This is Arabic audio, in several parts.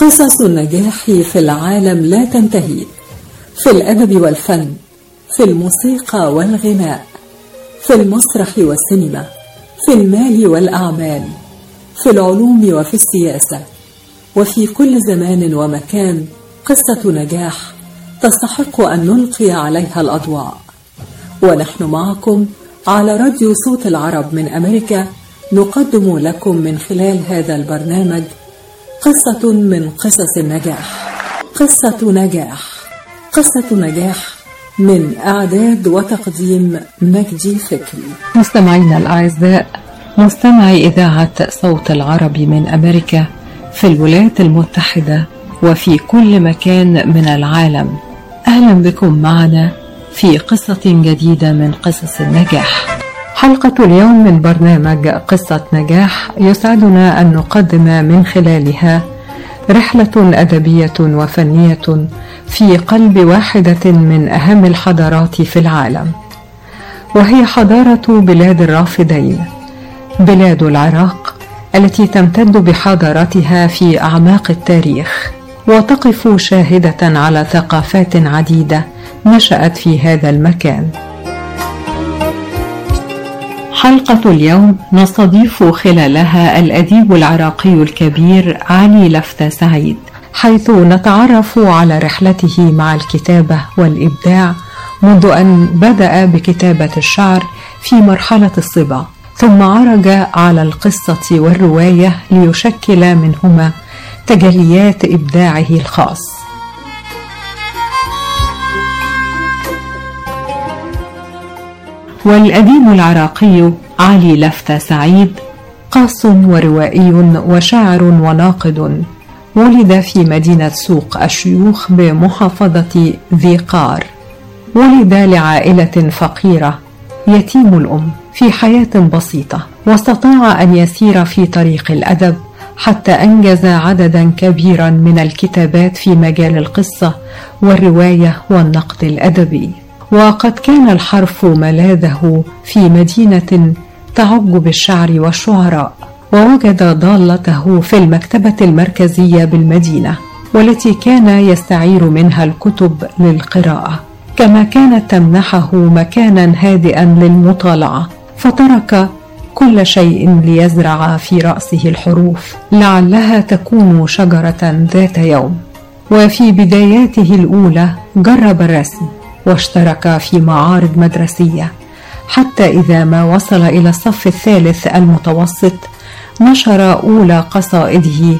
قصص النجاح في العالم لا تنتهي. في الأدب والفن في الموسيقى والغناء في المسرح والسينما في المال والأعمال في العلوم وفي السياسة وفي كل زمان ومكان قصة نجاح تستحق أن نلقي عليها الأضواء. ونحن معكم على راديو صوت العرب من أمريكا نقدم لكم من خلال هذا البرنامج قصة من قصص النجاح قصة نجاح. قصة نجاح من إعداد وتقديم مجدي فكري مستمعينا الأعزاء مستمعي إذاعة صوت العرب من أمريكا في الولايات المتحدة وفي كل مكان من العالم. أهلا بكم معنا في قصة جديدة من قصص النجاح. حلقة اليوم من برنامج قصة نجاح يسعدنا أن نقدم من خلالها رحلة أدبية وفنية في قلب واحدة من أهم الحضارات في العالم وهي حضارة بلاد الرافدين بلاد العراق التي تمتد بحضارتها في أعماق التاريخ وتقف شاهدة على ثقافات عديدة نشأت في هذا المكان. حلقة اليوم نستضيف خلالها الأديب العراقي الكبير علي لفتة سعيد. حيث نتعرف على رحلته مع الكتابة والإبداع منذ أن بدأ بكتابة الشعر في مرحلة الصبا. ثم عرج على القصة والرواية ليشكل منهما تجليات إبداعه الخاص. والأديب العراقي علي لفتة سعيد قاص وروائي وشاعر وناقد. ولد في مدينة سوق الشيوخ بمحافظة ذي قار. ولد لعائلة فقيرة يتيم الأم في حياة بسيطة. واستطاع أن يسير في طريق الأدب حتى أنجز عددا كبيرا من الكتابات في مجال القصة والرواية والنقد الأدبي. وقد كان الحرف ملاذه في مدينة تعج بالشعر والشعراء ووجد ضالته في المكتبة المركزية بالمدينة والتي كان يستعير منها الكتب للقراءة. كما كانت تمنحه مكانا هادئا للمطالعة فترك كل شيء ليزرع في رأسه الحروف لعلها تكون شجرة ذات يوم. وفي بداياته الأولى جرب الرسم. واشترك في معارض مدرسية. حتى إذا ما وصل إلى الصف الثالث المتوسط نشر أولى قصائده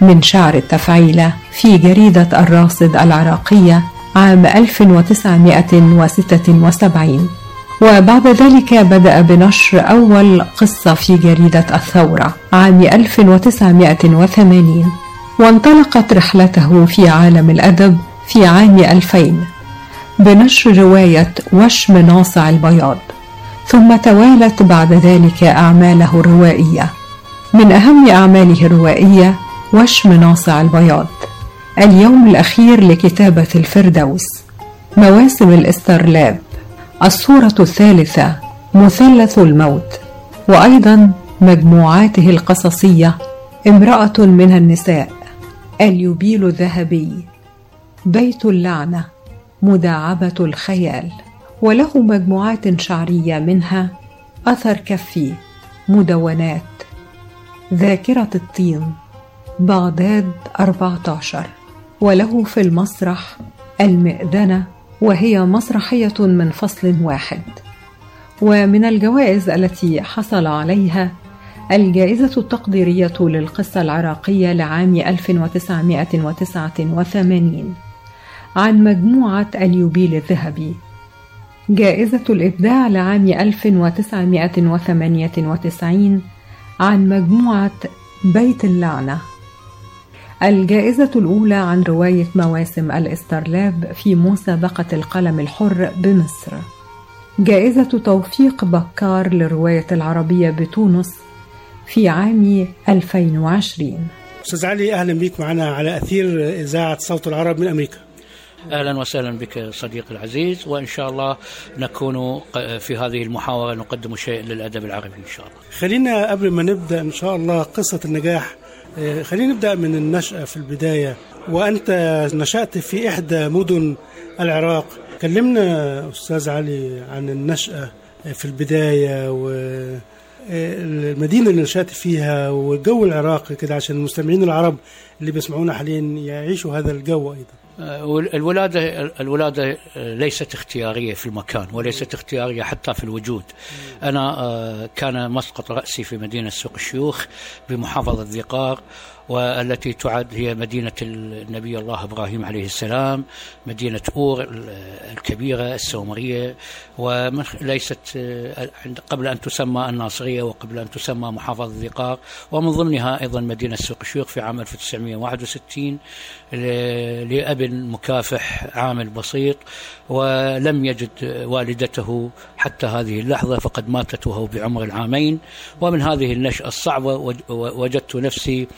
من شعر التفعيلة في جريدة الراصد العراقية عام 1976 وبعد ذلك بدأ بنشر أول قصة في جريدة الثورة عام 1980 وانطلقت رحلته في عالم الأدب في عام 2000 بنشر رواية وشم ناصع البياض ثم توالت بعد ذلك أعماله الروائية. من أهم أعماله الروائية وشم ناصع البياض؟ اليوم الأخير لكتابة الفردوس. مواسم الاسترلاب. الصورة الثالثة مثلث الموت. وأيضا مجموعاته القصصية امرأة من النساء. اليوبيل الذهبي. بيت اللعنة. مداعبة الخيال وله مجموعات شعرية منها أثر كفي مدونات. ذاكرة الطين بغداد 14 وله في المسرح المئذنة وهي مسرحية من فصل واحد. ومن الجوائز التي حصل عليها الجائزة التقديرية للقصة العراقية لعام 1989 عن مجموعة اليوبيل الذهبي. جائزة الإبداع لعام 1998 عن مجموعة بيت اللعنة. الجائزة الأولى عن رواية مواسم الإسترلاب في مسابقة القلم الحر بمصر. جائزة توفيق بكار للرواية العربية بتونس في عام 2020 أستاذ علي أهلا بك معنا على أثير إذاعة صوت العرب من أمريكا. أهلا وسهلا بك صديقي العزيز وإن شاء الله نكون في هذه المحاورة نقدم شيء للأدب العربي إن شاء الله. خلينا قبل ما نبدأ إن شاء الله قصة النجاح. آه، خلينا نبدأ من النشأة في البداية. وأنت نشأت في إحدى مدن العراق. كلمنا أستاذ علي عن النشأة في البداية و المدينة اللي نشأت فيها وجو العراق كده عشان المستمعين العرب اللي بيسمعونا حاليا يعيشوا هذا الجو أيضا. الولادة الولادة ليست اختيارية في المكان وليست اختيارية حتى في الوجود. أنا آه، كان مسقط رأسي في مدينة سوق الشيوخ بمحافظة ذقار والتي تعد هي مدينة النبي الله إبراهيم عليه السلام مدينة أور الكبيرة السومرية وليست قبل أن تسمى الناصرية وقبل أن تسمى محافظة ذقار ومن ضمنها أيضا مدينة سوق الشيوخ في عام 1961 لأب مكافح عامل بسيط ولم يجد والدته حتى هذه اللحظة فقد ماتت وهو بعمر العامين ومن هذه النشأة الصعبة وجدت نفسي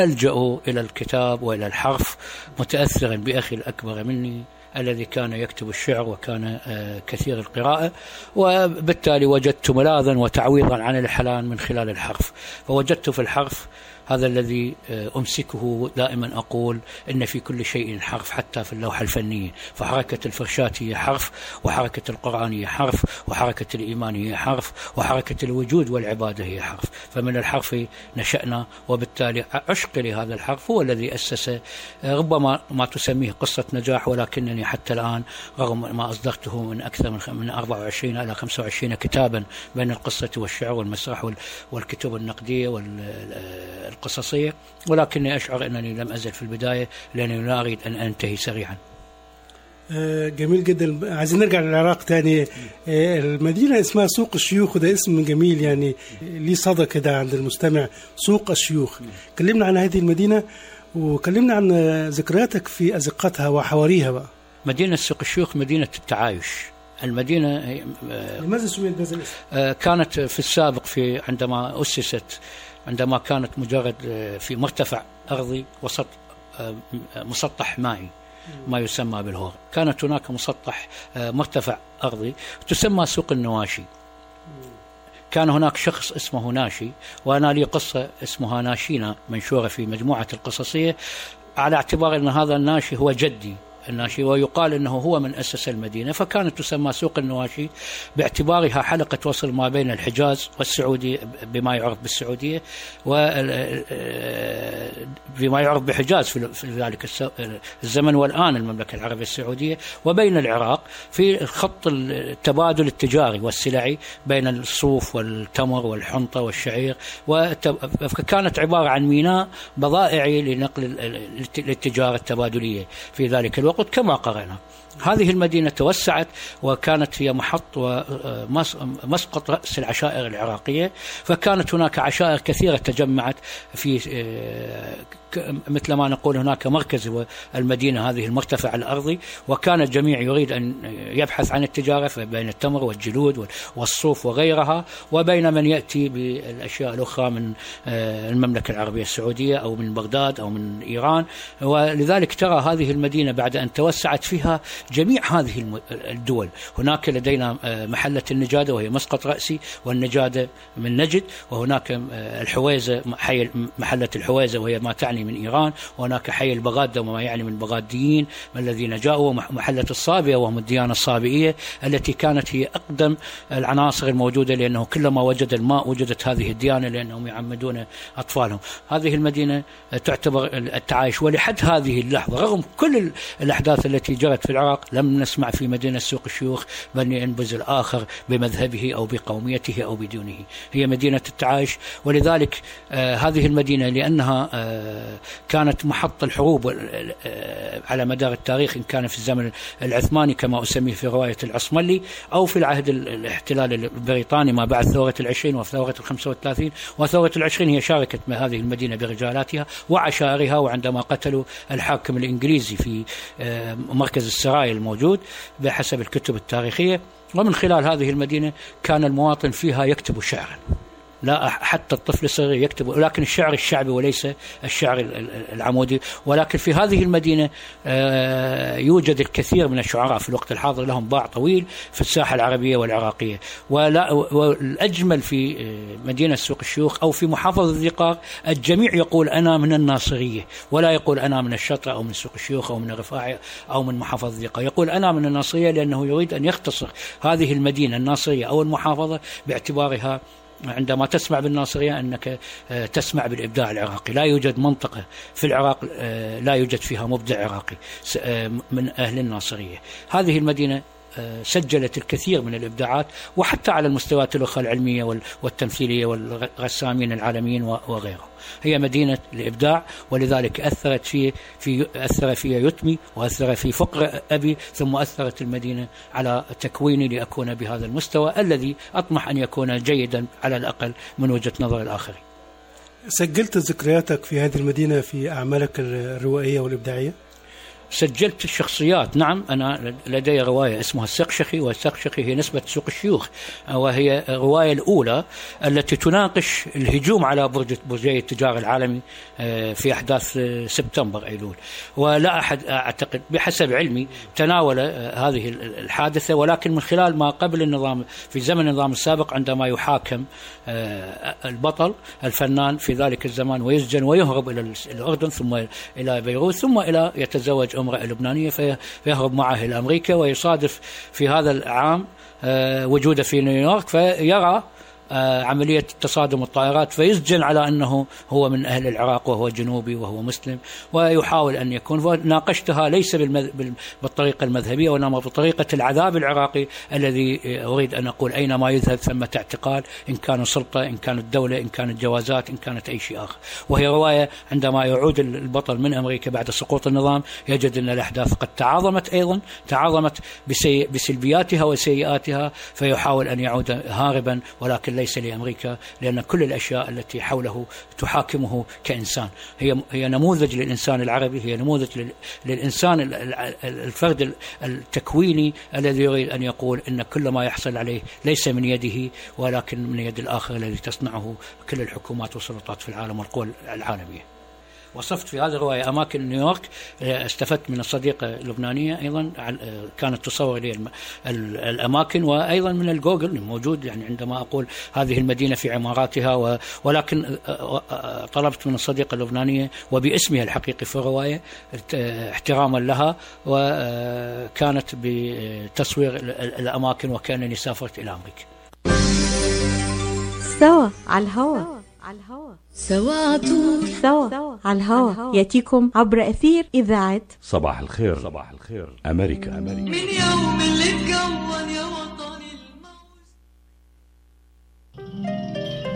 ألجأ إلى الكتاب وإلى الحرف متأثرا بأخي الأكبر مني الذي كان يكتب الشعر وكان آه، كثير القراءة وبالتالي وجدت ملاذا وتعويضا عن الحلال من خلال الحرف فوجدت في الحرف هذا الذي آه، أمسكه دائما أقول إن في كل شيء حرف حتى في اللوحة الفنية. فحركة الفرشاة هي حرف وحركة القرآن هي حرف وحركة الإيمان هي حرف وحركة الوجود والعبادة هي حرف. فمن الحرف نشأنا وبالتالي عشقي لهذا الحرف هو الذي أسس آه، ربما ما تسميه قصة نجاح ولكنني حتى الآن رغم ما أصدرته من أكثر من 24 إلى 25 كتابا بين القصة والشعر والمسرح والكتب النقدية وال القصصية ولكني أشعر أنني لم أزل في البداية لأنني لا أريد أن أنتهي سريعا. آه، جميل جدا. عايزين نرجع للعراق تاني. آه، المدينة اسمها سوق الشيوخ وده اسم جميل يعني ليه صدى كده عند المستمع. سوق الشيوخ. كلمنا عن هذه المدينة وكلمنا عن ذكرياتك في أزقتها وحواريها بقى. مدينة سوق الشيوخ مدينة التعايش. المدينة آه، لماذا سميت بهذا الاسم؟ كانت في السابق في عندما أسست عندما كانت مجرد آه، في مرتفع أرضي وسط آه، مسطح مائي ما يسمى بالهور كانت هناك مسطح آه، مرتفع أرضي تسمى سوق النواشي. كان هناك شخص اسمه ناشي وأنا لي قصة اسمها ناشينا منشورة في مجموعة القصصية على اعتبار أن هذا الناشي هو جدي. الناشي ويقال إنه هو من أسس المدينة فكانت تسمى سوق النواشي باعتبارها حلقة وصل ما بين الحجاز والسعودية بما يعرف بالسعودية و بما يعرف بحجاز في ذلك الزمن والآن المملكة العربية السعودية وبين العراق في خط التبادل التجاري والسلعي بين الصوف والتمر والحنطة والشعير وكانت عبارة عن ميناء بضائعي لنقل التجاره التبادلية في ذلك الوقت. الوقت كما قرأنا. هذه المدينة توسعت وكانت هي محط ومسقط رأس العشائر العراقية فكانت هناك عشائر كثيرة تجمعت في مثل ما نقول هناك مركز المدينة هذه المرتفع الأرضي وكان الجميع يريد أن يبحث عن التجارة بين التمر والجلود والصوف وغيرها وبين من يأتي بالأشياء الأخرى من آه، المملكة العربية السعودية أو من بغداد أو من إيران. ولذلك ترى هذه المدينة بعد أن توسعت فيها جميع هذه الدول. هناك لدينا آه، محلة النجادة وهي مسقط رأسي والنجادة من نجد وهناك آه، الحويزة محلة الحويزة وهي ما تعني من إيران وهناك حي البغادة وما يعني من بغاديين الذين جاءوا محلة الصابئة وهم الديانة الصابئية التي كانت هي أقدم العناصر الموجودة لأنه كلما وجد الماء وجدت هذه الديانة لأنهم يعمدون أطفالهم. هذه المدينة تعتبر التعايش ولحد هذه اللحظة رغم كل الأحداث التي جرت في العراق لم نسمع في مدينة سوق الشيوخ بني ينبز الآخر بمذهبه أو بقوميته أو بدونه. هي مدينة التعايش ولذلك آه هذه المدينة لأنها آه كانت محط الحروب آه على مدار التاريخ إن كان في الزمن العثماني كما أسميه في رواية العصملي أو في العهد الاحتلال البريطاني ما بعد ثورة العشرين وثورة الخمسة والثلاثين. وثورة العشرين هي شاركت هذه المدينة برجالاتها وعشائرها وعندما قتلوا الحاكم الإنجليزي في آه، مركز السرايا الموجود بحسب الكتب التاريخية. ومن خلال هذه المدينة كان المواطن فيها يكتب شعرا. لا حتى الطفل الصغير يكتب ولكن الشعر الشعبي وليس الشعر العمودي. ولكن في هذه المدينة آه، يوجد الكثير من الشعراء في الوقت الحاضر لهم باع طويل في الساحة العربية والعراقية. والأجمل في آه، مدينة سوق الشيوخ أو في محافظة الذقار الجميع يقول أنا من الناصرية ولا يقول أنا من الشطرة أو من سوق الشيوخ أو من الرفاعي أو من محافظة الذقار يقول أنا من الناصرية لأنه يريد أن يختصر هذه المدينة الناصرية أو المحافظة باعتبارها عندما تسمع بالناصرية أنك آه، تسمع بالإبداع العراقي. لا يوجد منطقة في العراق آه، لا يوجد فيها مبدع عراقي آه، من أهل الناصرية. هذه المدينة سجلت الكثير من الإبداعات وحتى على المستويات الأخرى العلمية والتمثيلية والرسامين العالميين وغيرهم. هي مدينة الإبداع ولذلك أثرت في في أثر في يتمي وأثر في فقر أبي ثم أثرت المدينة على تكويني لأكون بهذا المستوى الذي أطمح أن يكون جيدا على الأقل من وجهة نظر الآخرين. سجلت ذكرياتك في هذه المدينة في أعمالك الروائية والإبداعية؟ سجلت الشخصيات نعم أنا لدي رواية اسمها السقشخي والسقشخي هي نسبة سوق الشيوخ وهي الرواية الأولى التي تناقش الهجوم على برج برجي التجار العالمي آه، في أحداث آه، سبتمبر أيلول. ولا أحد أعتقد بحسب علمي تناول آه، هذه الحادثة ولكن من خلال ما قبل النظام في زمن النظام السابق عندما يحاكم البطل الفنان في ذلك الزمان ويسجن ويهرب إلى الأردن ثم إلى بيروت ثم إلى يتزوج امرأة لبنانية فيهرب معه إلى أمريكا ويصادف في هذا العام آه، وجوده في نيويورك فيرى عملية تصادم الطائرات فيسجن على أنه هو من أهل العراق وهو جنوبي وهو مسلم ويحاول أن يكون. ناقشتها ليس بالطريقة المذهبية وإنما بطريقة العذاب العراقي الذي أريد أن أقول أينما يذهب ثمة اعتقال إن كان سلطة إن كانت دولة إن كانت جوازات إن كانت أي شيء آخر. وهي رواية عندما يعود البطل من أمريكا بعد سقوط النظام يجد أن الأحداث قد تعاظمت أيضا تعاظمت بسلبياتها وسيئاتها فيحاول أن يعود هاربا ولكن ليس لأمريكا لأن كل الأشياء التي حوله تحاكمه كإنسان. هي هي نموذج للإنسان العربي هي نموذج للإنسان الفرد التكويني الذي يريد أن يقول إن كل ما يحصل عليه ليس من يده ولكن من يد الآخر الذي تصنعه كل الحكومات والسلطات في العالم والقوى العالمية. وصفت في هذه الرواية أماكن نيويورك آه، استفدت من الصديقة اللبنانية أيضا آه، كانت تصور لي الأماكن وأيضا من الجوجل موجود يعني عندما أقول هذه المدينة في عماراتها ولكن آه، طلبت من الصديقة اللبنانية وباسمها الحقيقي في الرواية احتراما لها وكانت بتصوير الأماكن وكأنني سافرت إلى أمريكا. سوا على الهواء على الهوا سوا سوا على الهوا يأتيكم عبر أثير إذاعة صباح الخير. صباح الخير. أمريكا. أمريكا من يوم اللي اتكون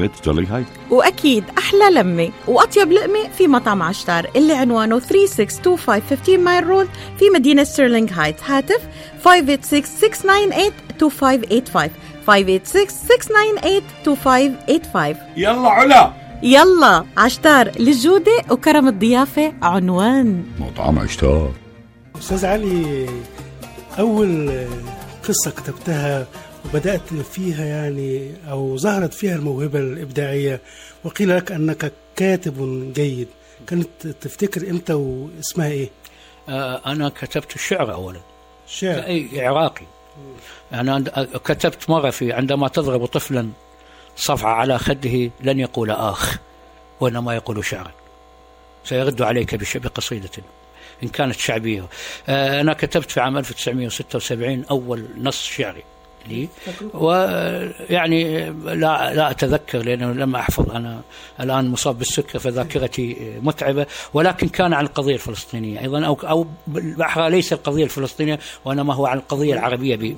مدينة ستيرلينغ هايت وأكيد أحلى لمة. وأطيب لقمة في مطعم عشتار اللي عنوانه 3625 15 Mile Road في مدينة ستيرلينغ هايت. هاتف 586-698-2585 يلا هلا. يلا. عشتار للجودة وكرم الضيافة عنوان. مطعم عشتار. أستاذ علي أول قصة كتبتها وبدأت فيها يعني أو ظهرت فيها الموهبة الإبداعية. وقيل لك أنك كاتب جيد. كانت تفتكر إمتى واسمها إيه؟ آه أنا كتبت الشعر أولا. شعر. أي عراقي. أنا كتبت مرة في عندما تضرب طفلا صفعة على خده لن يقول آخ وإنما يقول شعرا سيرد عليك بقصيدة. إن كانت شعبية. آه، أنا كتبت في عام 1976 أول نص شعري. لي. ويعني لا لا أتذكر لأنه لم أحفظ. أنا الآن مصاب بالسكر فذاكرتي متعبة. ولكن كان عن القضية الفلسطينية أيضا أو أو بالأحرى ليس القضية الفلسطينية وإنما هو عن القضية العربية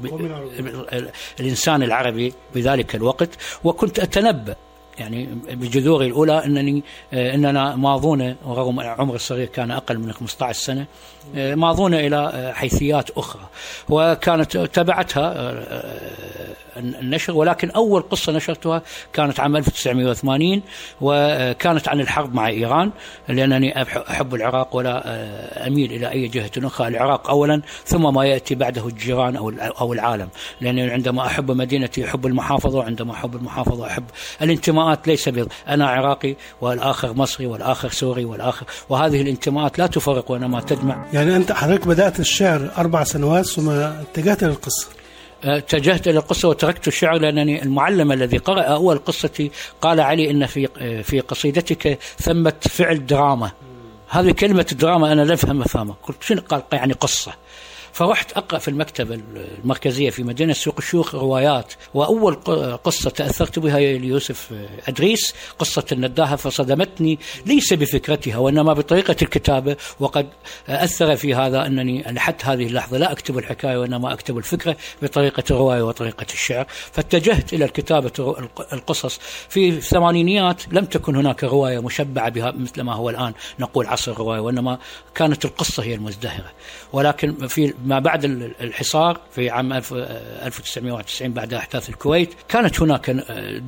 الإنسان العربي بذلك الوقت. وكنت أتنبأ يعني بجذوري الأولى أنني آه، أننا ماضون ورغم عمري الصغير كان أقل من 15 سنة. آه، ماضون إلى آه، حيثيات أخرى. وكانت تبعتها النشر ولكن أول قصة نشرتها كانت عام 1980 وكانت عن الحرب مع إيران لأنني أحب العراق ولا أميل إلى أي جهة أخرى. العراق اولا ثم ما يأتي بعده الجيران أو أو العالم لاني عندما أحب مدينتي أحب المحافظة وعندما أحب المحافظة أحب الانتماء الانتماءات ليس بيض أنا عراقي والآخر مصري والآخر سوري والآخر وهذه الانتماءات لا تفرق وإنما تجمع يعني أنت حضرتك بدأت الشعر أربع سنوات ثم اتجهت للقصة اتجهت إلى القصة وتركت الشعر لأنني المعلم الذي قرأ أول قصتي قال علي إن في في قصيدتك ثمة فعل دراما. هذه كلمة دراما أنا لا افهم أفهمها. قلت شنو قال؟ يعني قصة. فرحت أقرأ في المكتبه المركزية في مدينة سوق الشيوخ روايات وأول قصة تأثرت بها ليوسف أدريس قصة النداهه فصدمتني ليس بفكرتها وإنما بطريقة الكتابة وقد أثر في هذا أنني لحد هذه اللحظة لا أكتب الحكاية وإنما أكتب الفكرة بطريقة الرواية وطريقة الشعر. فاتجهت إلى الكتابة القصص. في الثمانينيات لم تكن هناك رواية مشبعة بها مثل ما هو الآن نقول عصر الرواية وإنما كانت القصة هي المزدهرة. ولكن في ما بعد الحصار في عام 1991 بعد أحداث الكويت كانت هناك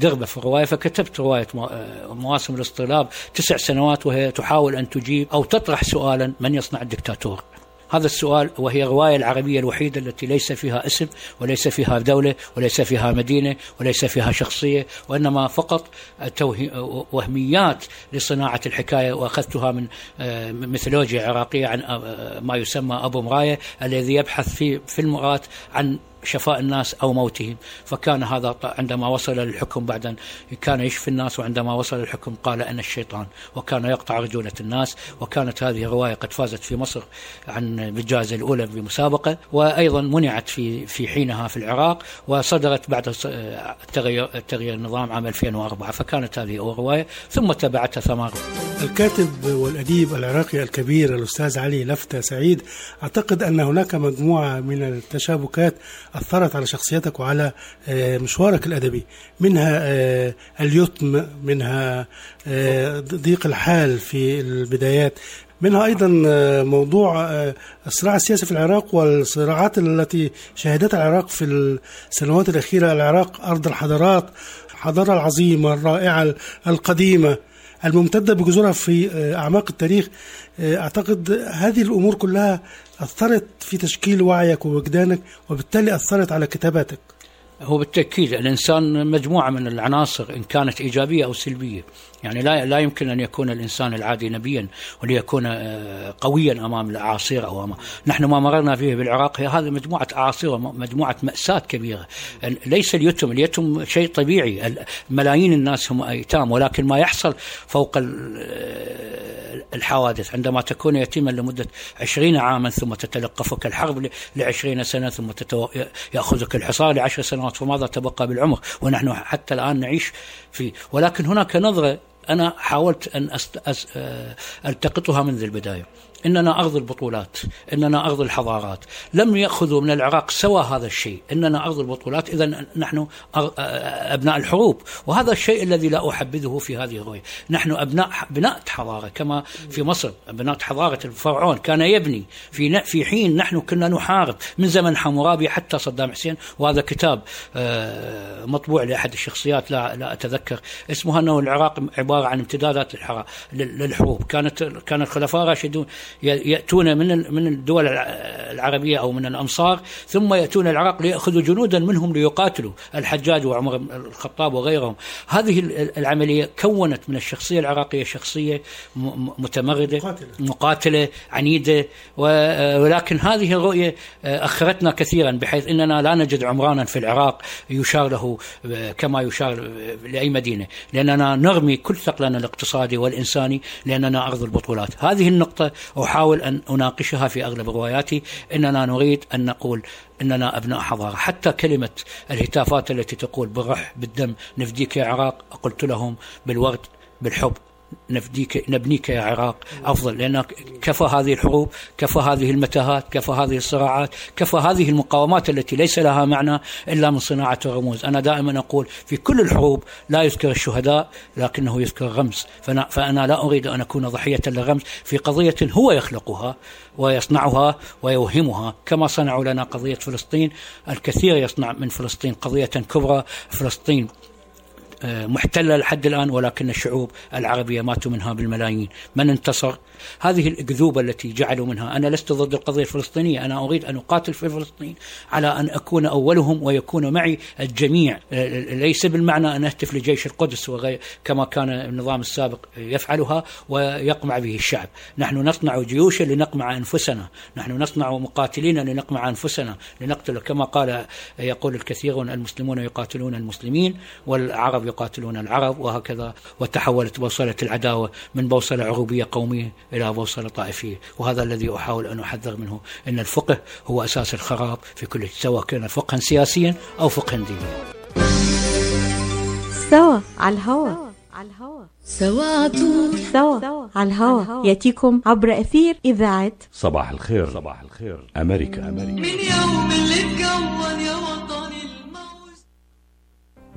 دربة في الرواية فكتبت رواية مواسم الاصطلاب تسع سنوات وهي تحاول أن تجيب أو تطرح سؤالا من يصنع الدكتاتور. هذا السؤال وهي الرواية العربية الوحيدة التي ليس فيها اسم وليس فيها دولة وليس فيها مدينة وليس فيها شخصية وإنما فقط وهميات لصناعة الحكاية وأخذتها من آه، ميثولوجيا عراقية عن آه، ما يسمى أبو مراية الذي يبحث في في المرات عن شفاء الناس أو موتهم. فكان هذا عندما وصل للحكم بعد كان يشفي الناس وعندما وصل للحكم قال أنا الشيطان وكان يقطع رجولة الناس وكانت هذه الرواية قد فازت في مصر عن بالجائزة الأولى بمسابقة وأيضا منعت في في حينها في العراق وصدرت بعد تغيير تغيير النظام عام 2004 فكانت هذه أول رواية ثم تبعتها ثمار. الكاتب والأديب العراقي الكبير الأستاذ علي لفتة سعيد أعتقد أن هناك مجموعة من التشابكات أثرت على شخصيتك وعلى آه، مشوارك الأدبي. منها آه، اليتم منها آه، ضيق الحال في البدايات. منها أيضا موضوع الصراع السياسي في العراق والصراعات التي شهدتها العراق في السنوات الأخيرة. العراق أرض الحضارات الحضارة العظيمة الرائعة القديمة. الممتدة بجذورها في أعماق التاريخ أعتقد هذه الأمور كلها أثرت في تشكيل وعيك ووجدانك وبالتالي أثرت على كتاباتك. هو بالتأكيد الإنسان مجموعة من العناصر إن كانت إيجابية أو سلبية. يعني لا لا يمكن أن يكون الإنسان العادي نبيا وليكون آه، قويا أمام الأعاصير أو أمام. نحن ما مررنا فيه بالعراق هي هذه مجموعة أعاصير مجموعة مأساة كبيرة. ليس اليتم اليتم شيء طبيعي. ملايين الناس هم أيتام ولكن ما يحصل فوق الحوادث. عندما تكون يتيما لمدة عشرين عاما ثم تتلقفك الحرب لعشرين سنة ثم. يأخذك الحصار لعشر سنوات فماذا تبقى بالعمر ونحن حتى الآن نعيش في ولكن هناك نظرة أنا حاولت أن. آه، ألتقطها منذ البداية إننا أرض البطولات، إننا أرض الحضارات، لم يأخذوا من العراق سوى هذا الشيء، إننا أرض البطولات، اذا نحن أبناء الحروب، وهذا الشيء الذي لا أحبذه في هذه الرؤية، نحن أبناء بناء حضارة كما في مصر ابناء حضارة الفرعون كان يبني. في في حين نحن كنا نحارب من زمن حمورابي حتى صدام حسين، وهذا كتاب مطبوع لأحد الشخصيات لا لا أتذكر. اسمه إنه العراق عبارة عن امتدادات للحروب، كانت كان الخلفاء الراشدون يأتون من من الدول العربية أو من الامصار ثم يأتون العراق ليأخذوا جنودا منهم ليقاتلوا الحجاج وعمر الخطاب وغيرهم. هذه العملية كونت من الشخصية العراقية شخصية متمرده مقاتلة, مقاتلة عنيدة ولكن هذه الرؤية أخرتنا كثيرا بحيث إننا لا نجد عمرانا في العراق يشار له كما يشار لأي مدينة. لأننا نرمي كل ثقلنا الاقتصادي والإنساني لأننا أرض البطولات. هذه النقطة أحاول أن أناقشها في أغلب رواياتي إننا نريد أن نقول إننا أبناء حضارة. حتى كلمة الهتافات التي تقول بالروح بالدم نفديك يا عراق قلت لهم بالورد بالحب. نفديك نبنيك يا عراق. أفضل لأن كفى هذه الحروب كفى هذه المتاهات كفى هذه الصراعات كفى هذه المقاومات التي ليس لها معنى إلا من صناعة الرموز أنا دائما أقول في كل الحروب لا يذكر الشهداء لكنه يذكر غمز فأنا, فأنا لا أريد أن أكون ضحية لغمز في قضية هو يخلقها ويصنعها ويوهمها كما صنعوا لنا قضية فلسطين. الكثير يصنع من فلسطين قضية كبرى. فلسطين محتلة لحد الآن ولكن الشعوب العربية ماتوا منها بالملايين. من انتصر؟ هذه الأكذوبة التي جعلوا منها. أنا لست ضد القضية الفلسطينية. أنا أريد أن أقاتل في فلسطين على أن أكون أولهم ويكون معي الجميع. ليس بالمعنى أن أهتف لجيش القدس وغير كما كان النظام السابق يفعلها ويقمع به الشعب. نحن نصنع جيوشا لنقمع أنفسنا. نحن نصنع مقاتلين لنقمع أنفسنا. لنقتل كما قال يقول الكثيرون المسلمون يقاتلون المسلمين والعرب يقاتلون العرب وهكذا وتحولت بوصلة العداوة من بوصلة عروبية قومية إلى بوصلة طائفية. وهذا الذي أحاول أن أحذر منه أن الفقه هو أساس الخراب في كل سواء كان فقها سياسيا أو فقها دينيا. سوا على الهوا. على الهوا سوا عطول سوا على الهوا. يأتيكم عبر أثير إذاعة صباح الخير. صباح الخير. أمريكا. أمريكا من يوم اللي الموج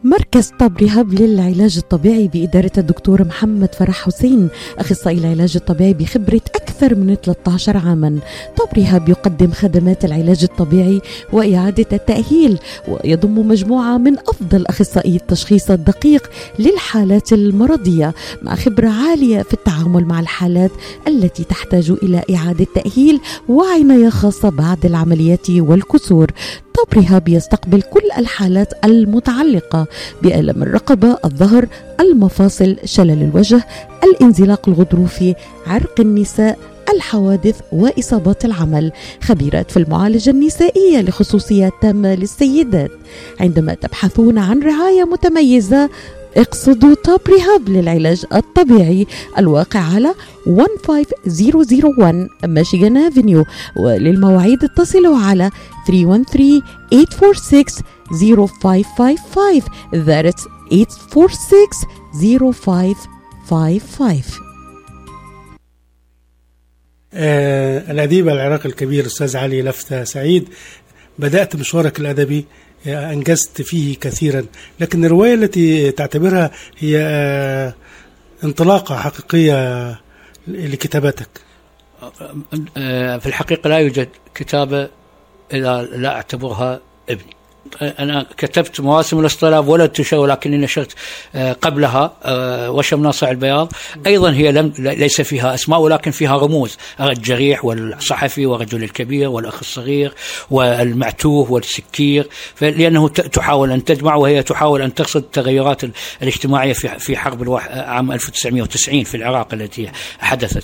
مركز طب رهاب للعلاج الطبيعي بإدارة الدكتور محمد فرح حسين أخصائي العلاج الطبيعي بخبرة أكثر من 13 عاما. طب رهاب يقدم خدمات العلاج الطبيعي وإعادة التأهيل ويضم مجموعة من أفضل أخصائي التشخيص الدقيق للحالات المرضية مع خبرة عالية في التعامل مع الحالات التي تحتاج إلى إعادة تأهيل وعناية خاصة بعد العمليات والكسور. طب رهاب يستقبل كل الحالات المتعلقة بألم الرقبة، الظهر، المفاصل، شلل الوجه، الانزلاق الغضروفي، عرق النساء، الحوادث وإصابات العمل. خبيرات في المعالجة النسائية لخصوصيات تامة للسيدات. عندما تبحثون عن رعاية متميزة اقصدوا توب ريهاب للعلاج الطبيعي. الواقع على 15001 ميشيغان افنيو وللمواعيد اتصلوا على 313 846 0555 that's 846 0555 آه الأديب العراقي الكبير الأستاذ علي لفتة سعيد. بدأت مشوارك الأدبي آه، أنجزت فيه كثيرا. لكن الرواية التي تعتبرها هي آه انطلاقة حقيقية لكتاباتك آه، في الحقيقة لا يوجد كتابة إذا لا أعتبرها ابني أنا كتبت مواسم الاصطلاف ولا تشا ولكني نشرت آه، قبلها آه، وشم ناصع البياض. أيضا هي لم ليس فيها أسماء ولكن فيها رموز. الجريح والصحفي والرجل الكبير والأخ الصغير والمعتوه والسكير لأنه تحاول أن تجمع وهي تحاول أن تقصد التغيرات ال- الاجتماعية في حرب عام 1990 في العراق التي حدثت.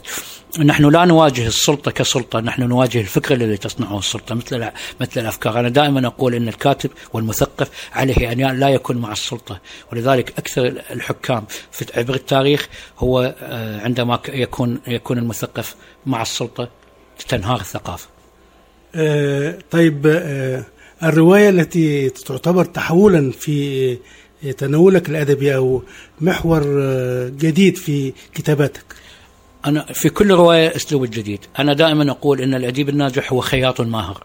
نحن لا نواجه السلطة كسلطة نحن نواجه الفكر الذي تصنعه السلطة. مثل مثل الأفكار. أنا دائما أقول أن الكاتب والمثقف عليه أن لا يكون مع السلطة. ولذلك أكثر الحكام في عبر التاريخ هو آه، عندما يكون يكون المثقف مع السلطة تنهار الثقافة. آه طيب آه الرواية التي تعتبر تحولا في تناولك الأدبي أو محور جديد في كتاباتك. أنا في كل رواية أسلوب جديد. أنا دائما أقول أن الأديب الناجح هو خياط ماهر.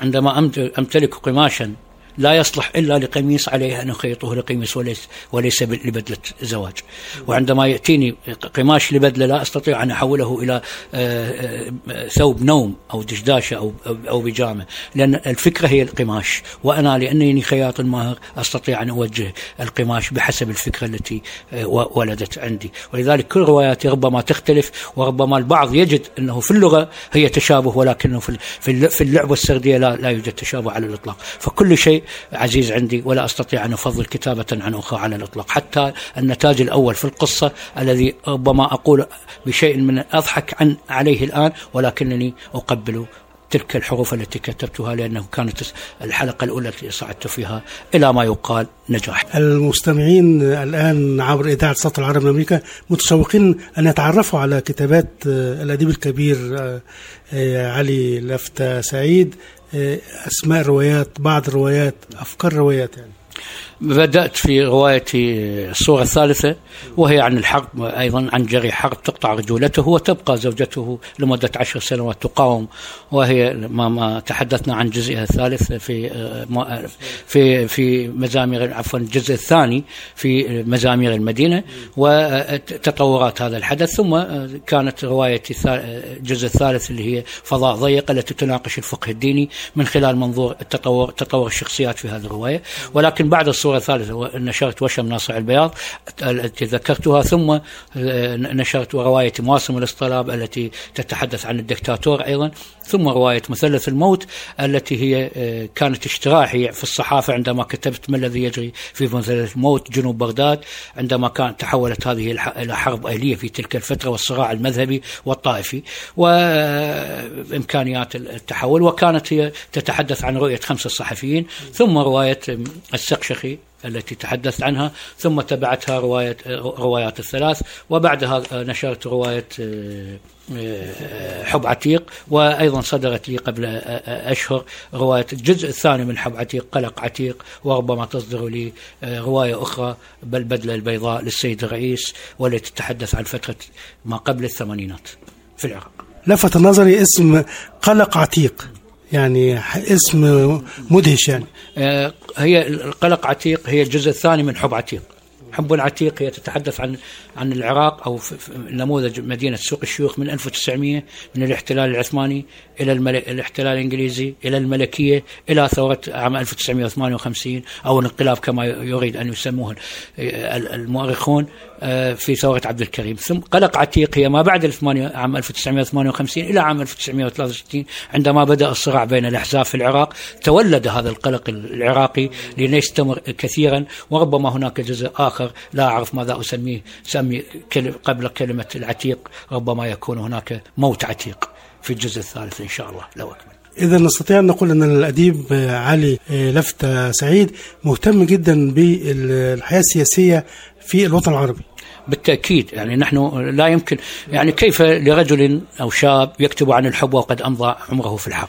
عندما أمت- أمتلك قماشا لا يصلح إلا لقميص عليه أن أخيطه لقميص وليس, وليس لبدلة زواج وعندما يأتيني قماش لبدلة لا أستطيع أن أحوله إلى آه، آه، ثوب نوم أو دشداشة أو, أو, بيجامة لأن الفكرة هي القماش. وأنا لأنني خياط ماهر أستطيع أن أوجه القماش بحسب الفكرة التي آه، ولدت عندي. ولذلك كل رواياتي ربما تختلف وربما البعض يجد أنه في اللغة هي تشابه ولكنه في اللعبة السردية لا, لا يوجد تشابه على الإطلاق. فكل شيء عزيز عندي ولا أستطيع أن أفضل كتابة عن أخرى على الإطلاق. حتى النتاج الأول في القصة الذي ربما أقول بشيء من أضحك عن عليه الآن ولكنني أقبل تلك الحروف التي كتبتها لأنه كانت الحلقة الأولى التي صعدت فيها. إلى ما يقال نجاح. المستمعين الآن عبر إذاعة صوت العرب من أمريكا متشوقين أن يتعرفوا على كتابات آه، الأديب الكبير آه، آه، علي لفتة سعيد أسماء الروايات بعض الروايات أفكار الروايات يعني. بدأت في روايتي الصورة الثالثة وهي عن الحرب أيضا عن جريح حرب تقطع رجولته وتبقى زوجته لمدة عشر سنوات تقاوم وهي ما, ما تحدثنا عن جزئها الثالث في آه، في في مزامير عفوا الجزء الثاني في مزامير المدينة وتطورات هذا الحدث. ثم آه، كانت روايتي الجزء الثالث اللي هي فضاء ضيق التي تناقش الفقه الديني من خلال منظور التطور تطور الشخصيات في هذه الرواية ولكن بعد الصورة الثالثة نشرت وشم ناصع البياض التي ذكرتها ثم آه، نشرت رواية مواسم الاصطلاب التي تتحدث عن الدكتاتور أيضا. ثم رواية مثلث الموت التي هي آه، كانت اشتراحي في الصحافة عندما كتبت ما الذي يجري في مثلث الموت جنوب بغداد عندما كانت تحولت هذه إلى حرب أهلية في تلك الفترة والصراع المذهبي والطائفي وإمكانيات التحول وكانت هي تتحدث عن رؤية خمسة صحفيين. ثم رواية السقشخي التي تحدثت عنها ثم تبعتها رواية روايات الثلاث وبعدها نشرت رواية آه، آه، حب عتيق وأيضا صدرت لي قبل آه، أشهر رواية الجزء الثاني من حب عتيق قلق عتيق وربما تصدر لي رواية أخرى بالبدلة البيضاء للسيد الرئيس والتي تتحدث عن فترة ما قبل الثمانينات في العراق. لفت نظري اسم قلق عتيق. يعني اسم مدهش يعني. آه، هي القلق عتيق هي الجزء الثاني من حب عتيق. حب العتيق هي تتحدث عن عن العراق في نموذج مدينة سوق الشيوخ من 1900 من الاحتلال العثماني إلى الملك الاحتلال الإنجليزي إلى الملكية إلى ثورة عام 1958 أو الانقلاب كما يريد أن يسموه ال- المؤرخون آه، في ثورة عبد الكريم. ثم قلق عتيق هي ما بعد عام 1958 إلى عام 1963 عندما بدأ الصراع بين الأحزاب في العراق تولد هذا القلق العراقي ليستمر كثيرا وربما هناك جزء آخر لا أعرف ماذا أسميه كل- قبل كلمة العتيق ربما يكون هناك موت عتيق في الجزء الثالث إن شاء الله. لو أكمل. إذا نستطيع أن نقول أن الأديب علي لفتة سعيد مهتم جدا بالحياة السياسية في الوطن العربي. بالتأكيد يعني نحن لا يمكن يعني كيف لرجل أو شاب يكتب عن الحب وقد أمضى عمره في الحرب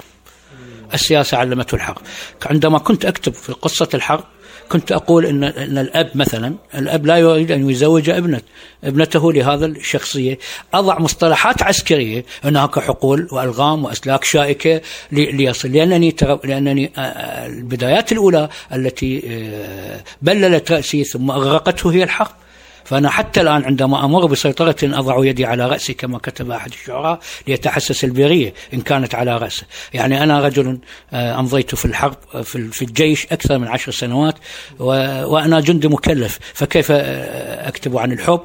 السياسة علمته الحرب عندما كنت أكتب في قصة الحرب كنت أقول إن, إن الأب مثلا الأب لا يريد أن يزوج ابنة ابنته لهذا الشخصية. أضع مصطلحات عسكرية هناك حقول وألغام وأسلاك شائكة لي- ليصل. لأنني لأنني آه، آه، البدايات الأولى التي آه، بللت رأسي ثم أغرقته هي الحرب فأنا حتى الآن عندما أمر بسيطرة أضع يدي على رأسي كما كتب أحد الشعراء ليتحسس البرية إن كانت على رأسه. يعني أنا رجل آه، أمضيت في الحرب آه، في ال- في الجيش أكثر من عشر سنوات وأنا جندي مكلف فكيف آه، أكتب عن الحب؟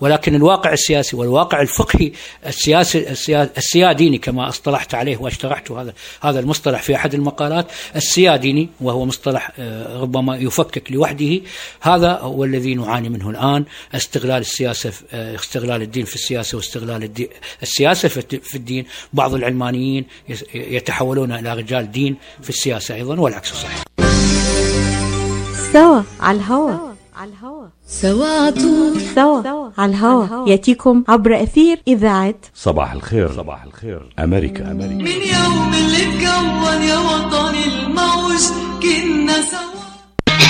ولكن الواقع السياسي والواقع الفقهي السياسي السيا- السياديني كما اصطلحت عليه واشترحت هذا هذا المصطلح في أحد المقالات السياديني وهو مصطلح ربما يفكك لوحده هذا هو الذي نعاني منه الآن. استغلال السياسة في- آه، استغلال الدين في السياسة واستغلال الدي- السياسة في الد- في الدين. بعض العلمانيين يتحولون إلى رجال دين في السياسة أيضا والعكس صحيح. سوا على الهوا. على الهوا سواعته سوا على الهوا. يأتيكم عبر أثير إذاعة صباح الخير. صباح الخير. أمريكا أمريكا. من يوم اللي اتكون يا وطني الموج كنا سوا.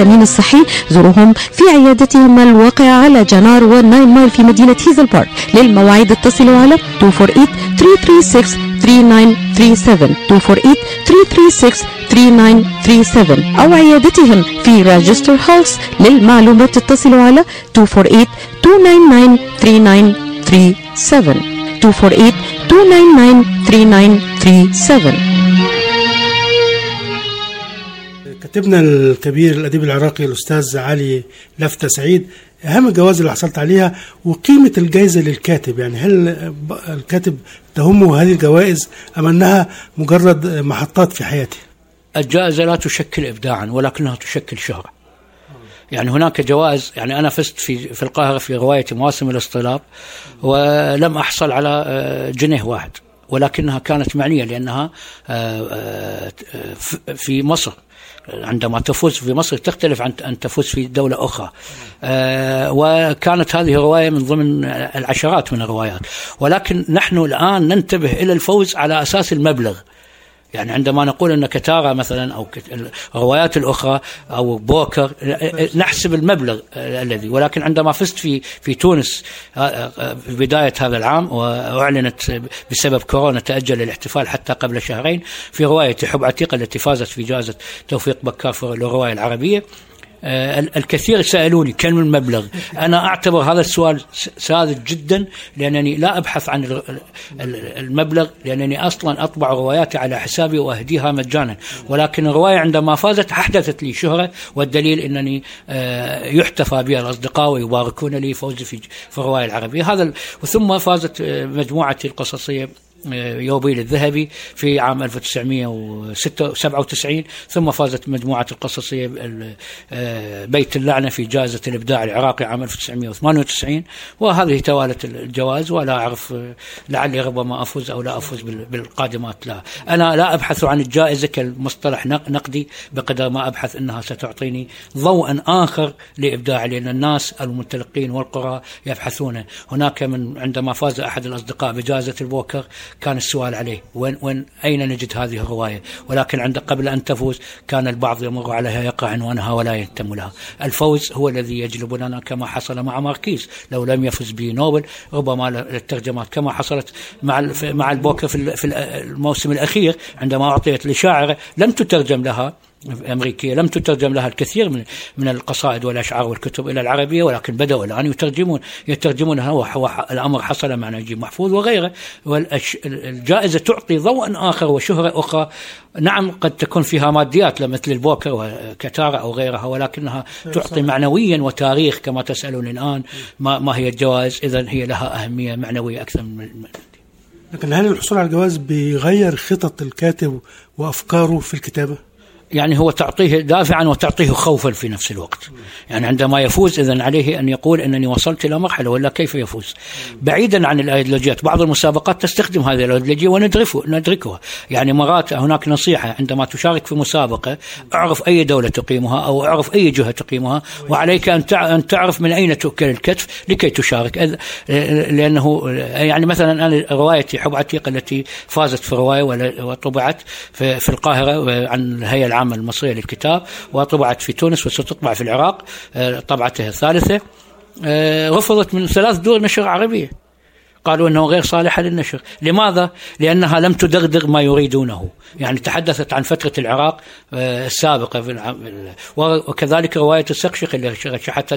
التأمين الصحي زوروهم في عيادتهم الواقعة على جنار والناين مايل في مدينة هيزل بارك للمواعيد اتصلوا على 248 336 3937 248 336 3937 أو عيادتهم في راجستر هاوس للمعلومات اتصلوا على 248 299 3937 248 299 3937 كاتبنا الكبير الأديب العراقي الأستاذ علي لفتة سعيد أهم الجوائز اللي حصلت عليها وقيمة الجائزة للكاتب. يعني هل الكاتب تهمه هذه الجوائز أم أنها مجرد محطات في حياته؟ الجائزة لا تشكل إبداعا ولكنها تشكل شهرة. يعني هناك جوائز يعني أنا فزت في في القاهرة في روايه مواسم الاصطلاب ولم أحصل على آه، جنيه واحد ولكنها كانت معنية لأنها آه، آه، في مصر. عندما تفوز في مصر تختلف عن أن تفوز في دولة أخرى. آه، وكانت هذه رواية من ضمن العشرات من الروايات، ولكن نحن الآن ننتبه إلى الفوز على أساس المبلغ. يعني عندما نقول إن كتارا مثلا أو الروايات الأخرى أو بوكر نحسب المبلغ الذي ولكن عندما فزت في في تونس آه، آه، في بداية هذا العام وأعلنت بسبب كورونا تأجل الاحتفال حتى قبل شهرين في رواية حب عتيقة التي فازت في جائزة توفيق بكار في الرواية العربية. آه، ال- الكثير سألوني كم المبلغ أنا أعتبر هذا السؤال ساذج جدا لأنني لا أبحث عن ال- ال- المبلغ لأنني أصلا أطبع رواياتي على حسابي وأهديها مجانا. ولكن الرواية عندما فازت أحدثت لي شهرة والدليل أنني آه، يحتفى بها الأصدقاء ويباركون لي فوزي في الرواية العربية. هذا وثم فازت آه، مجموعتي القصصية يوبيل الذهبي في عام 1997 ثم فازت مجموعة القصصية ال- آه، بيت اللعنة في جائزة الإبداع العراقي عام 1998 وهذه توالت الجوائز ولا أعرف آه، لعلي ربما أفوز أو لا أفوز بال- بالقادمات. لا. أنا لا أبحث عن الجائزة كمصطلح نق- نقدي بقدر ما أبحث أنها ستعطيني ضوءا آخر لإبداعي لأن الناس المتلقين والقراء يبحثون. هناك من عندما فاز أحد الأصدقاء بجائزة البوكر كان السؤال عليه وين, وين أين نجد هذه الرواية؟ ولكن عند قبل أن تفوز كان البعض يمر عليها يقرأ عنوانها ولا يهتم لها. الفوز هو الذي يجلب لنا كما حصل مع ماركيز. لو لم يفز بنوبل ربما الترجمات كما حصلت مع مع البوكر في ال- في الموسم الأخير عندما أعطيت لشاعرة لم تترجم لها. أمريكية. لم تترجم لها الكثير من من القصائد والأشعار والكتب إلى العربية ولكن بدأوا الآن يترجمون يترجمونها الأمر حصل مع نجيب محفوظ وغيره. والجائزة تعطي ضوءا آخر وشهرة أخرى. نعم قد تكون فيها ماديات مثل البوكر وكتارة أو غيرها ولكنها تعطي معنويا وتاريخ كما تسألون الآن ما, ما هي الجوائز إذا هي لها أهمية معنوية أكثر من من- لكن هل الحصول على الجواز بيغير خطط الكاتب وأفكاره في الكتابة؟ يعني هو تعطيه دافعا وتعطيه خوفا في نفس الوقت. يعني عندما يفوز إذا عليه أن يقول أنني وصلت إلى مرحلة ولا كيف يفوز. بعيدا عن الأيديولوجيات بعض المسابقات تستخدم هذه الأيديولوجية وندركه ندركها. يعني مرات هناك نصيحة عندما تشارك في مسابقة اعرف أي دولة تقيمها أو اعرف أي جهة تقيمها وعليك أن تع- أن تعرف من أين تؤكل الكتف لكي تشارك. لأنه يعني مثلا أنا روايتي حب عتيقة التي فازت في رواية وطبعت في, في القاهرة عن الهيئة العامة المصرية للكتاب وطبعت في تونس وستطبع في العراق آه، طبعتها الثالثة. آه، رفضت من ثلاث دول نشر عربية. قالوا إنه غير صالحه للنشر، لماذا؟ لأنها لم تدغدغ ما يريدونه، يعني تحدثت عن فترة العراق آه، السابقة وكذلك رواية السقشق اللي رشحتها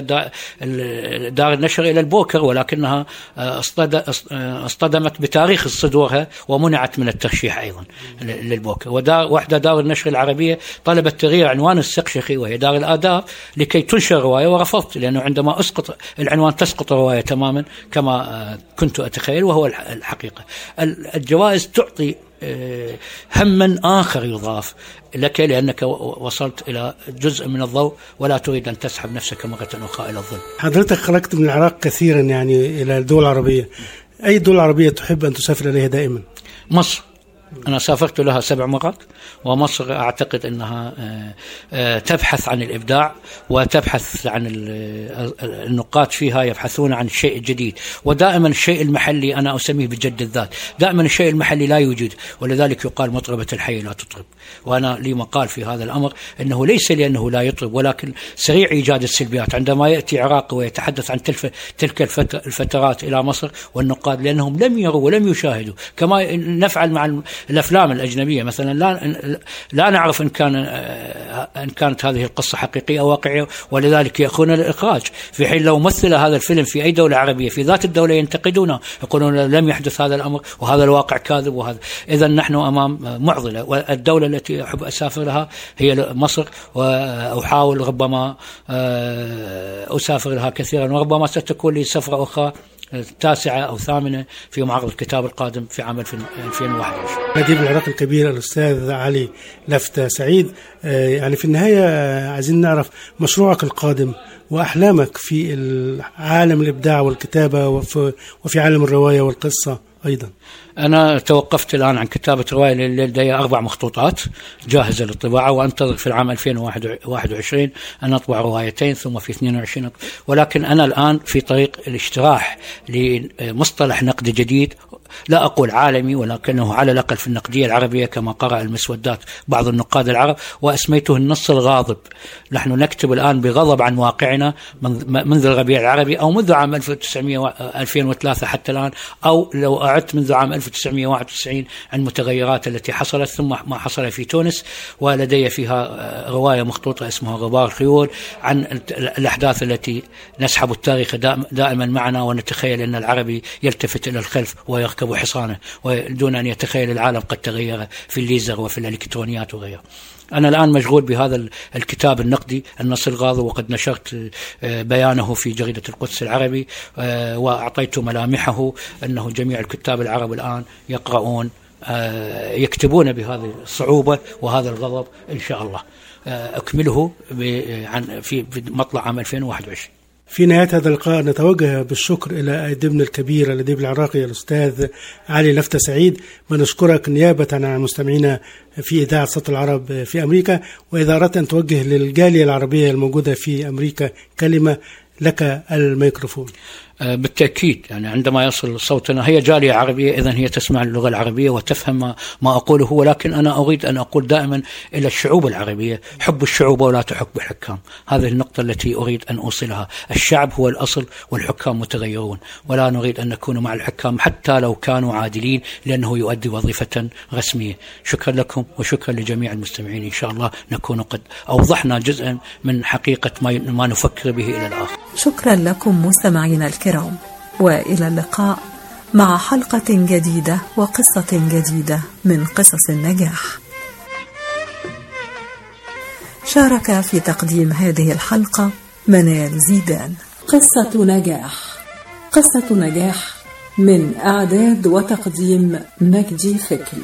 دار النشر إلى البوكر ولكنها آه، آه، اصطدمت بتاريخ صدورها ومنعت من الترشيح أيضا للبوكر، ودار واحدة دار النشر العربية طلبت تغيير عنوان السقشقي وهي دار الآداب لكي تنشر رواية ورفضت لأنه عندما اسقط العنوان تسقط الرواية تماما كما كنت اتخيل وهو الح- الحقيقة. ال- الجوائز تعطي آه، هما آخر يضاف لك لأنك و- وصلت إلى جزء من الضوء ولا تريد أن تسحب نفسك مرة أخرى إلى الظل. حضرتك خرجت من العراق كثيرا يعني إلى الدول العربية أي دول عربية تحب أن تسافر إليها دائما؟ مصر أنا سافرت لها سبع مرات ومصر أعتقد أنها آه، آه، تبحث عن الإبداع وتبحث عن آه، النقاد فيها يبحثون عن الشيء الجديد ودائما الشيء المحلي أنا أسميه بجد الذات. دائما الشيء المحلي لا يوجد ولذلك يقال مطربة الحي لا تطرب. وأنا لي مقال في هذا الأمر أنه ليس لأنه لا يطرب ولكن سريع إيجاد السلبيات. عندما يأتي عراقي ويتحدث عن تلك الفت- الفترات إلى مصر والنقاد لأنهم لم يروا ولم يشاهدوا. كما نفعل مع الأفلام الأجنبية مثلا لا لا نعرف إن كان إن كانت هذه القصة حقيقية أو واقعية ولذلك يأخذون الإخراج. في حين لو مثل هذا الفيلم في أي دولة عربية في ذات الدولة ينتقدونه يقولون لم يحدث هذا الأمر وهذا الواقع كاذب وهذا. اذا نحن أمام معضلة والدولة التي أحب أسافر لها هي مصر وأحاول ربما آه، أسافر لها كثيرا وربما ستكون لي سفرة أخرى التاسعة أو الثامنة في معرض الكتاب القادم في عام 2021 الأديب العراقي الكبير الأستاذ علي لفتة سعيد. آه، يعني في النهاية عايزين نعرف مشروعك القادم. وأحلامك في عالم الإبداع والكتابة وفي, وفي عالم الرواية والقصة أيضا. أنا توقفت الآن عن كتابة رواية لدي أربع مخطوطات. جاهزة للطباعة وأنتظر في العام 2021 أن أطبع روايتين ثم في 22 ولكن أنا الآن في طريق الاشتراح لمصطلح نقد جديد لا أقول عالمي ولكنه على الأقل في النقدية العربية كما قرأ المسودات بعض النقاد العرب وأسميته النص الغاضب. نحن نكتب الآن بغضب عن واقعنا منذ الربيع العربي أو منذ عام 1900 2003 حتى الآن أو لو أعدت منذ عام 1991 عن المتغيرات التي حصلت ثم ما حصل في تونس ولدي فيها آه، رواية مخطوطة اسمها غبار الخيول عن الأحداث التي نسحب التاريخ دائما معنا ونتخيل أن العربي يلتفت إلى الخلف ويركب حصانه ودون أن يتخيل العالم قد تغير في الليزر وفي الإلكترونيات وغيرها أنا الآن مشغول بهذا الكتاب النقدي النص الغاضي وقد نشرت آه، بيانه في جريدة القدس العربي آه، وأعطيت ملامحه أنه جميع الكتاب العرب الآن يقرؤون آه، يكتبون بهذه الصعوبة وهذا الغضب إن شاء الله. أكمله في مطلع عام 2021 في نهاية هذا اللقاء نتوجه بالشكر إلى أديبنا الكبير الأديب العراقي الأستاذ علي لفتة سعيد ونشكرك نيابة عن المستمعين في إذاعة صوت العرب في أمريكا. وإذا أردت أن توجه للجالية العربية الموجودة في أمريكا كلمة لك الميكروفون. بالتأكيد. يعني عندما يصل صوتنا هي جالية عربية إذا هي تسمع اللغة العربية وتفهم ما, أقوله ولكن أنا أريد أن أقول دائما إلى الشعوب العربية حب الشعوب ولا تحب الحكام. هذه النقطة التي أريد أن أوصلها. الشعب هو الأصل والحكام متغيرون ولا نريد أن نكون مع الحكام حتى لو كانوا عادلين لأنه يؤدي وظيفة رسمية. شكرا لكم وشكرا لجميع المستمعين. إن شاء الله نكون قد أوضحنا جزءا من حقيقة ما نفكر به إلى الآخر. شكرا لكم مستمعينا الكرام. الكرام وإلى اللقاء مع حلقة جديدة وقصة جديدة من قصص النجاح. شارك في تقديم هذه الحلقة منال زيدان. قصة نجاح. قصة نجاح من إعداد وتقديم مجدي فكري.